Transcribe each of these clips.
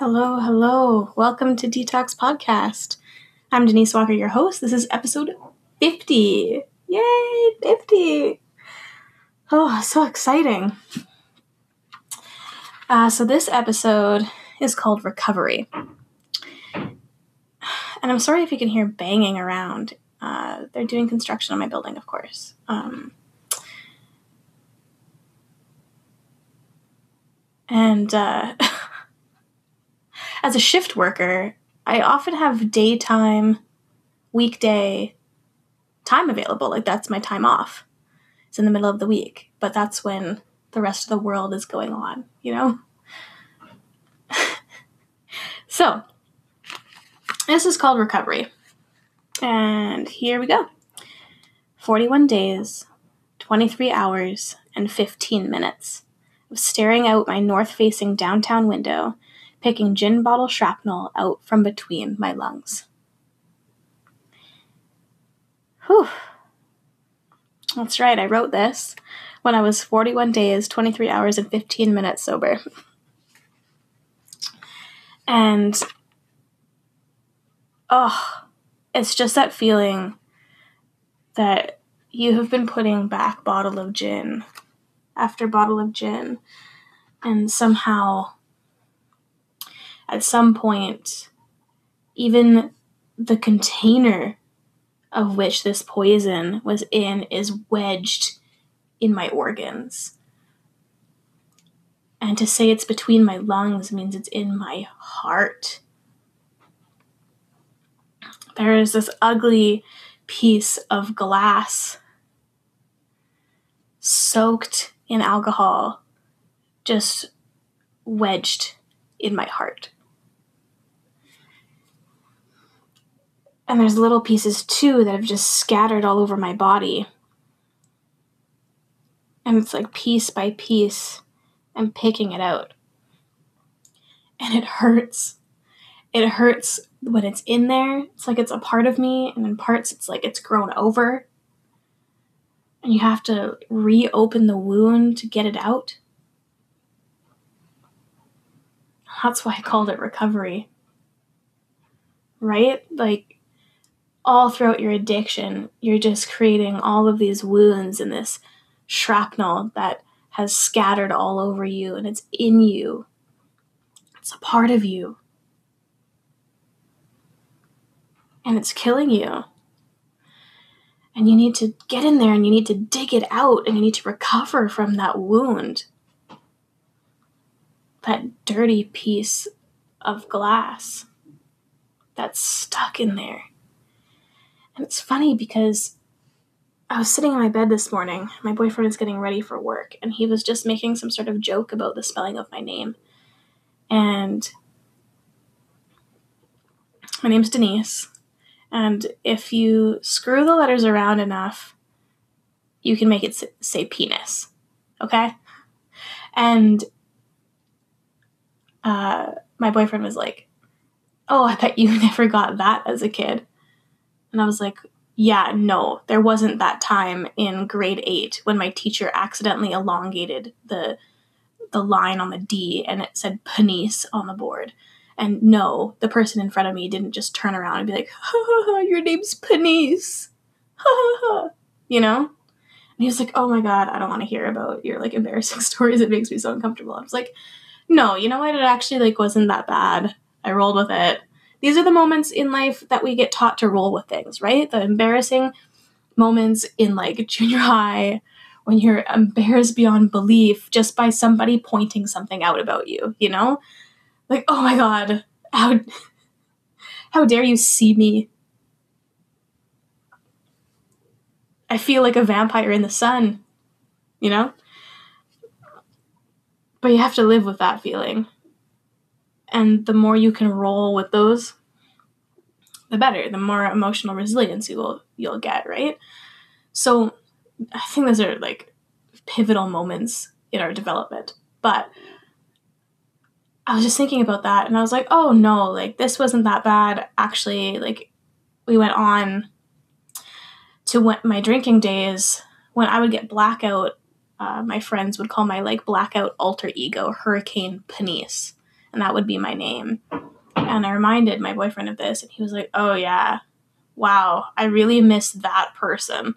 Hello, hello. Welcome to Detox Podcast. I'm Denise Walker, your host. This is episode 50. Yay, 50. Oh, so exciting. Uh, so, this episode is called Recovery. And I'm sorry if you can hear banging around. Uh, they're doing construction on my building, of course. Um, and uh, as a shift worker, I often have daytime, weekday time available. Like that's my time off. It's in the middle of the week, but that's when the rest of the world is going on, you know? so, this is called recovery. And here we go 41 days, 23 hours, and 15 minutes of staring out my north facing downtown window picking gin bottle shrapnel out from between my lungs. Whew. That's right, I wrote this when I was 41 days, 23 hours, and 15 minutes sober. And, oh, it's just that feeling that you have been putting back bottle of gin after bottle of gin, and somehow at some point, even the container of which this poison was in is wedged in my organs. And to say it's between my lungs means it's in my heart. There is this ugly piece of glass soaked in alcohol, just wedged in my heart. And there's little pieces too that have just scattered all over my body. And it's like piece by piece, I'm picking it out. And it hurts. It hurts when it's in there. It's like it's a part of me, and in parts, it's like it's grown over. And you have to reopen the wound to get it out. That's why I called it recovery. Right? Like, all throughout your addiction, you're just creating all of these wounds and this shrapnel that has scattered all over you and it's in you. It's a part of you. And it's killing you. And you need to get in there and you need to dig it out and you need to recover from that wound. That dirty piece of glass that's stuck in there. It's funny because I was sitting in my bed this morning. My boyfriend is getting ready for work, and he was just making some sort of joke about the spelling of my name. And my name's Denise. And if you screw the letters around enough, you can make it say penis. Okay? And uh, my boyfriend was like, Oh, I bet you never got that as a kid. And I was like, yeah, no, there wasn't that time in grade eight when my teacher accidentally elongated the the line on the D and it said penis on the board. And no, the person in front of me didn't just turn around and be like, ha, ha, ha your name's Penis. Ha, ha, ha. You know? And he was like, oh my God, I don't want to hear about your like embarrassing stories. It makes me so uncomfortable. I was like, no, you know what? It actually like wasn't that bad. I rolled with it. These are the moments in life that we get taught to roll with things, right? The embarrassing moments in like junior high when you're embarrassed beyond belief just by somebody pointing something out about you, you know? Like, oh my god, how how dare you see me? I feel like a vampire in the sun, you know? But you have to live with that feeling and the more you can roll with those the better the more emotional resilience you will you'll get right? So i think those are like pivotal moments in our development but i was just thinking about that and i was like oh no like this wasn't that bad. Actually like we went on to what my drinking days when i would get blackout uh, my friends would call my like blackout alter ego hurricane penis and that would be my name. And I reminded my boyfriend of this, and he was like, Oh, yeah, wow, I really miss that person.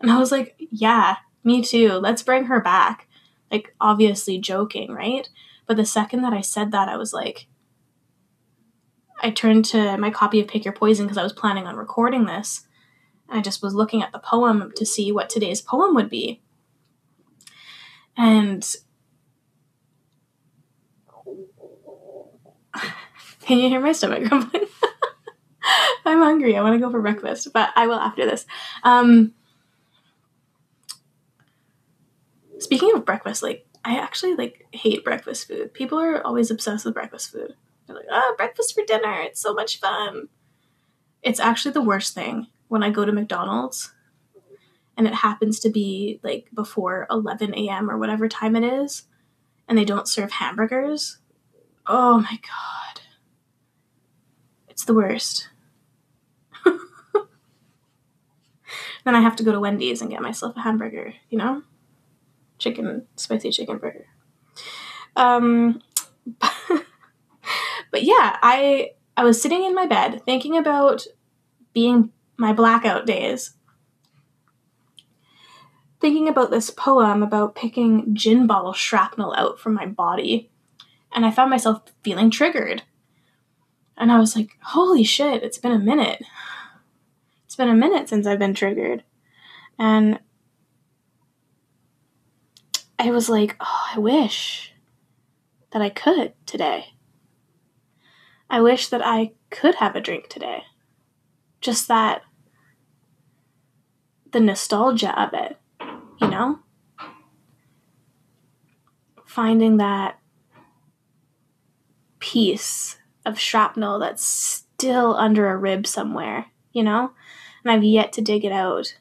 And I was like, Yeah, me too. Let's bring her back. Like, obviously joking, right? But the second that I said that, I was like, I turned to my copy of Pick Your Poison because I was planning on recording this. And I just was looking at the poem to see what today's poem would be. And can you hear my stomach grumbling? I'm hungry. I want to go for breakfast, but I will after this. Um, speaking of breakfast, like I actually like hate breakfast food. People are always obsessed with breakfast food. They're like, oh, breakfast for dinner. It's so much fun. It's actually the worst thing when I go to McDonald's and it happens to be like before 11 a.m. or whatever time it is, and they don't serve hamburgers. Oh my God. It's the worst. then I have to go to Wendy's and get myself a hamburger, you know? Chicken, spicy chicken burger. Um, but yeah, I I was sitting in my bed thinking about being my blackout days. Thinking about this poem about picking gin bottle shrapnel out from my body. And I found myself feeling triggered. And I was like, holy shit, it's been a minute. It's been a minute since I've been triggered. And I was like, oh, I wish that I could today. I wish that I could have a drink today. Just that the nostalgia of it, you know? Finding that piece of shrapnel that's still under a rib somewhere, you know? And I've yet to dig it out.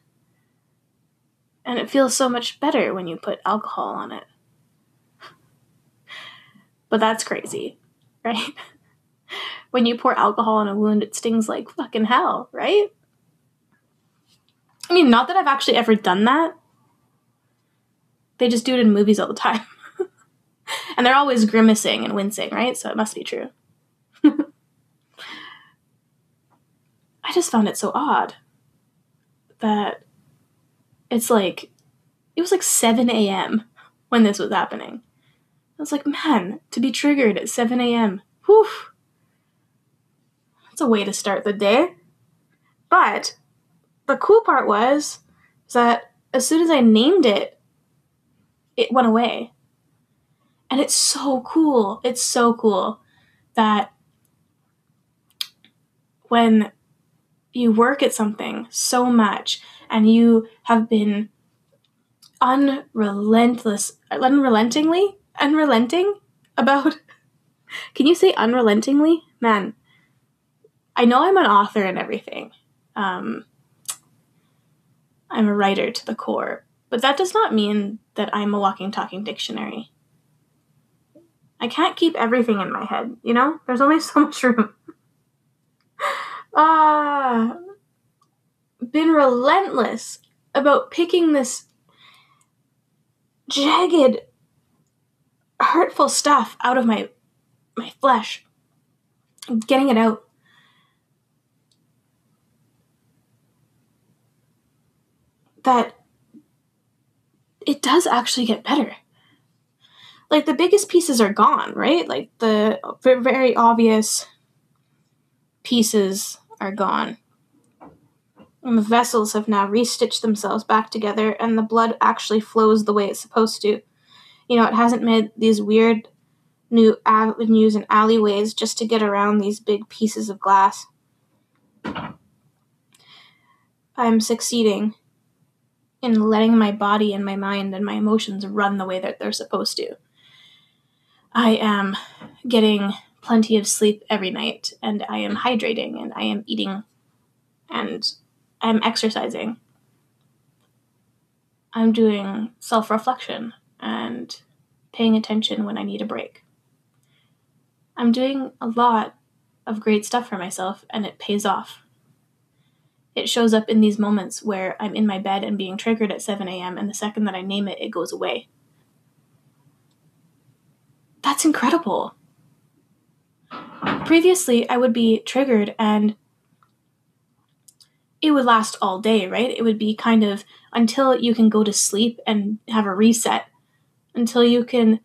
And it feels so much better when you put alcohol on it. But that's crazy, right? when you pour alcohol on a wound, it stings like fucking hell, right? I mean, not that I've actually ever done that. They just do it in movies all the time. and they're always grimacing and wincing, right? So it must be true. I just found it so odd that it's like, it was like 7 a.m. when this was happening. I was like, man, to be triggered at 7 a.m. Whew that's a way to start the day. But the cool part was that as soon as I named it, it went away. And it's so cool. It's so cool that when you work at something so much and you have been unrelentless, unrelentingly, unrelenting about. Can you say unrelentingly? Man, I know I'm an author and everything. Um, I'm a writer to the core, but that does not mean that I'm a walking, talking dictionary. I can't keep everything in my head, you know? There's only so much room. Ah, uh, been relentless about picking this jagged, hurtful stuff out of my my flesh, getting it out. that it does actually get better. Like the biggest pieces are gone, right? Like the very obvious pieces are gone. And the vessels have now restitched themselves back together, and the blood actually flows the way it's supposed to. You know, it hasn't made these weird new avenues and alleyways just to get around these big pieces of glass. I'm succeeding in letting my body and my mind and my emotions run the way that they're supposed to. I am getting plenty of sleep every night, and I am hydrating, and I am eating, and I'm exercising. I'm doing self reflection and paying attention when I need a break. I'm doing a lot of great stuff for myself, and it pays off it shows up in these moments where I'm in my bed and being triggered at 7 a.m., and the second that I name it, it goes away. That's incredible. previously I would be triggered and it would last all day, right? It would be kind of until you can go to sleep and have a reset, until you can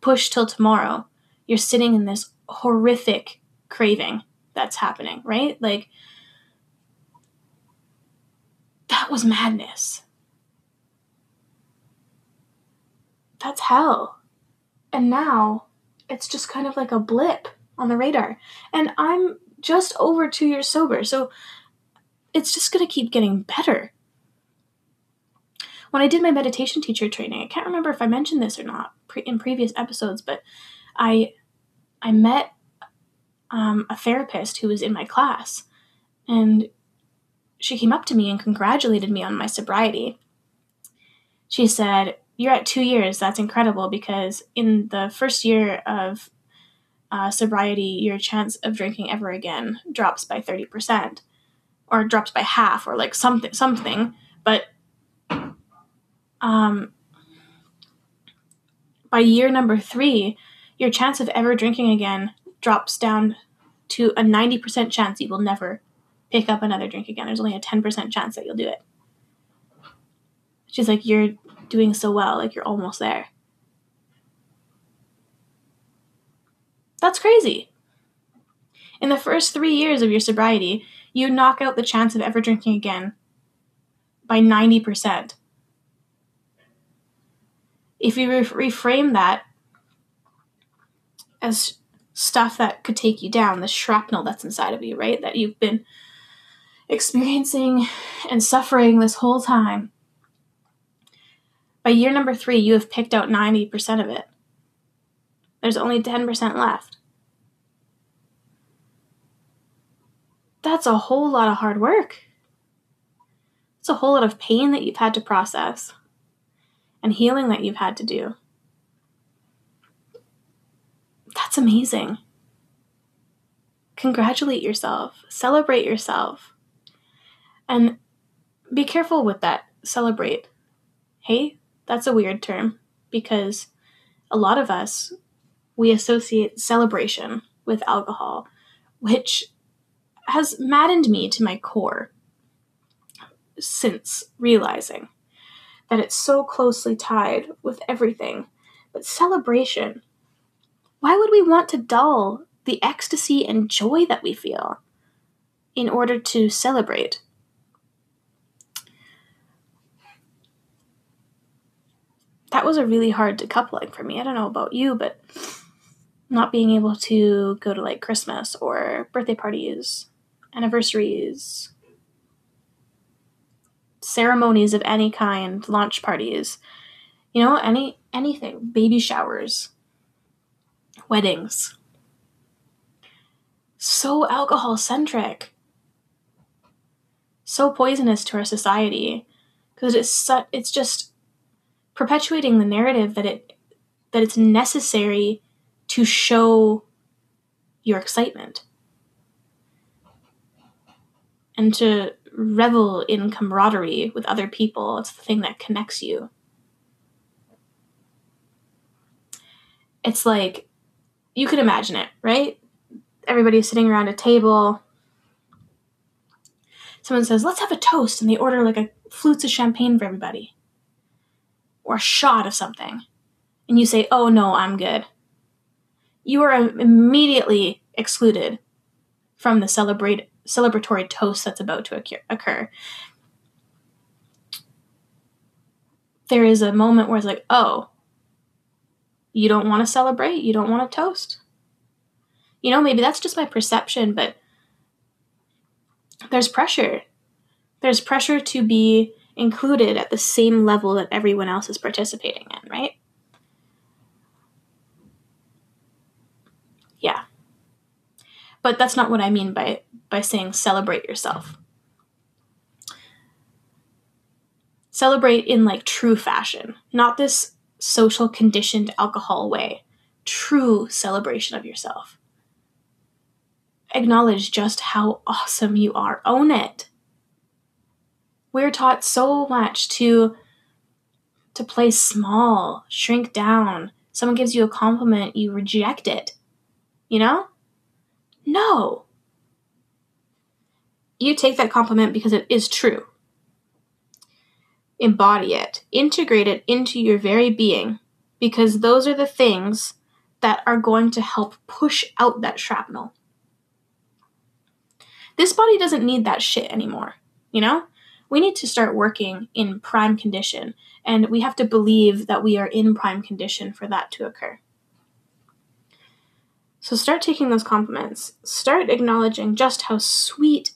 push till tomorrow. You're sitting in this horrific craving that's happening, right? Like, that was madness. That's hell. And now it's just kind of like a blip on the radar. And I'm just over two years sober, so it's just going to keep getting better. When I did my meditation teacher training, I can't remember if I mentioned this or not pre- in previous episodes, but I I met um, a therapist who was in my class, and she came up to me and congratulated me on my sobriety. She said, You're at two years. That's incredible because in the first year of uh, sobriety, your chance of drinking ever again drops by 30% or drops by half or like something, something. But um, by year number three, your chance of ever drinking again drops down to a 90% chance you will never pick up another drink again. There's only a 10% chance that you'll do it. She's like, You're doing so well, like you're almost there. That's crazy. In the first three years of your sobriety, you knock out the chance of ever drinking again by 90%. If you re- reframe that as stuff that could take you down, the shrapnel that's inside of you, right? That you've been experiencing and suffering this whole time. By year number three, you have picked out 90% of it. There's only 10% left. That's a whole lot of hard work. It's a whole lot of pain that you've had to process and healing that you've had to do. That's amazing. Congratulate yourself, celebrate yourself, and be careful with that. Celebrate. Hey, that's a weird term because a lot of us we associate celebration with alcohol, which has maddened me to my core since realizing that it's so closely tied with everything. But celebration, why would we want to dull the ecstasy and joy that we feel in order to celebrate? That was a really hard decoupling for me. I don't know about you, but not being able to go to like Christmas or birthday parties, anniversaries, ceremonies of any kind, launch parties, you know, any anything, baby showers, weddings. So alcohol centric. So poisonous to our society because it's su- it's just perpetuating the narrative that it that it's necessary to show your excitement and to revel in camaraderie with other people. It's the thing that connects you. It's like you can imagine it, right? Everybody's sitting around a table. Someone says, Let's have a toast, and they order like a flutes of champagne for everybody or a shot of something. And you say, Oh no, I'm good you are immediately excluded from the celebrate celebratory toast that's about to occur. There is a moment where it's like, oh, you don't want to celebrate? You don't want to toast? You know, maybe that's just my perception, but there's pressure. There's pressure to be included at the same level that everyone else is participating in, right? Yeah. But that's not what I mean by by saying celebrate yourself. Celebrate in like true fashion, not this social conditioned alcohol way. True celebration of yourself. Acknowledge just how awesome you are. Own it. We're taught so much to to play small, shrink down. Someone gives you a compliment, you reject it. You know? No. You take that compliment because it is true. Embody it, integrate it into your very being, because those are the things that are going to help push out that shrapnel. This body doesn't need that shit anymore, you know? We need to start working in prime condition, and we have to believe that we are in prime condition for that to occur. So start taking those compliments. Start acknowledging just how sweet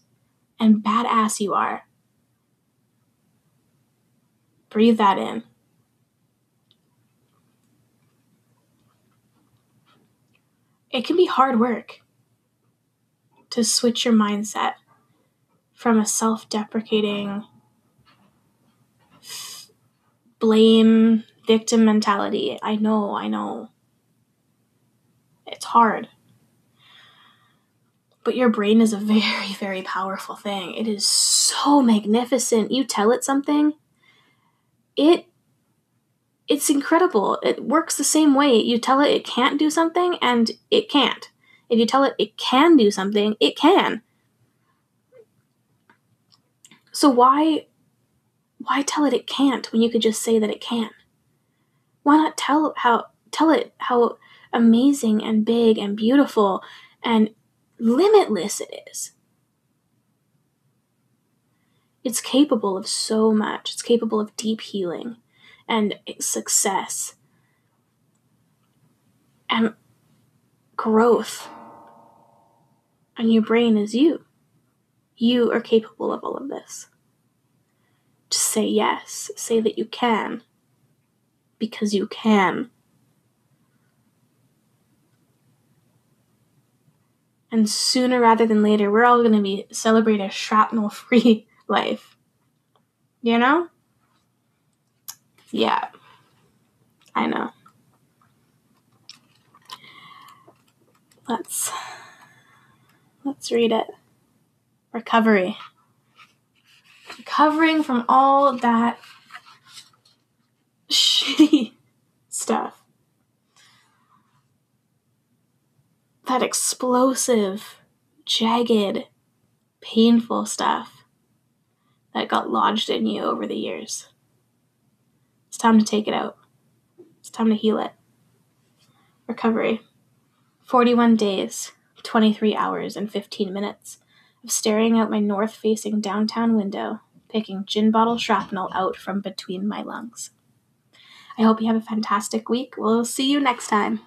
and badass you are. Breathe that in. It can be hard work to switch your mindset from a self deprecating, blame, victim mentality. I know, I know. It's hard. But your brain is a very, very powerful thing. It is so magnificent. You tell it something, it it's incredible. It works the same way. You tell it it can't do something and it can't. If you tell it it can do something, it can. So why why tell it it can't when you could just say that it can? Why not tell how tell it how amazing and big and beautiful and limitless it is? It's capable of so much. It's capable of deep healing and success and growth. And your brain is you. You are capable of all of this. Just say yes. Say that you can. Because you can. And sooner rather than later, we're all going to be celebrate a shrapnel free life. You know? Yeah. I know. Let's let's read it. Recovery. Recovering from all that shitty stuff. That explosive, jagged, painful stuff that got lodged in you over the years. It's time to take it out. It's time to heal it. Recovery 41 days, 23 hours, and 15 minutes of staring out my north facing downtown window, picking gin bottle shrapnel out from between my lungs. I hope you have a fantastic week. We'll see you next time.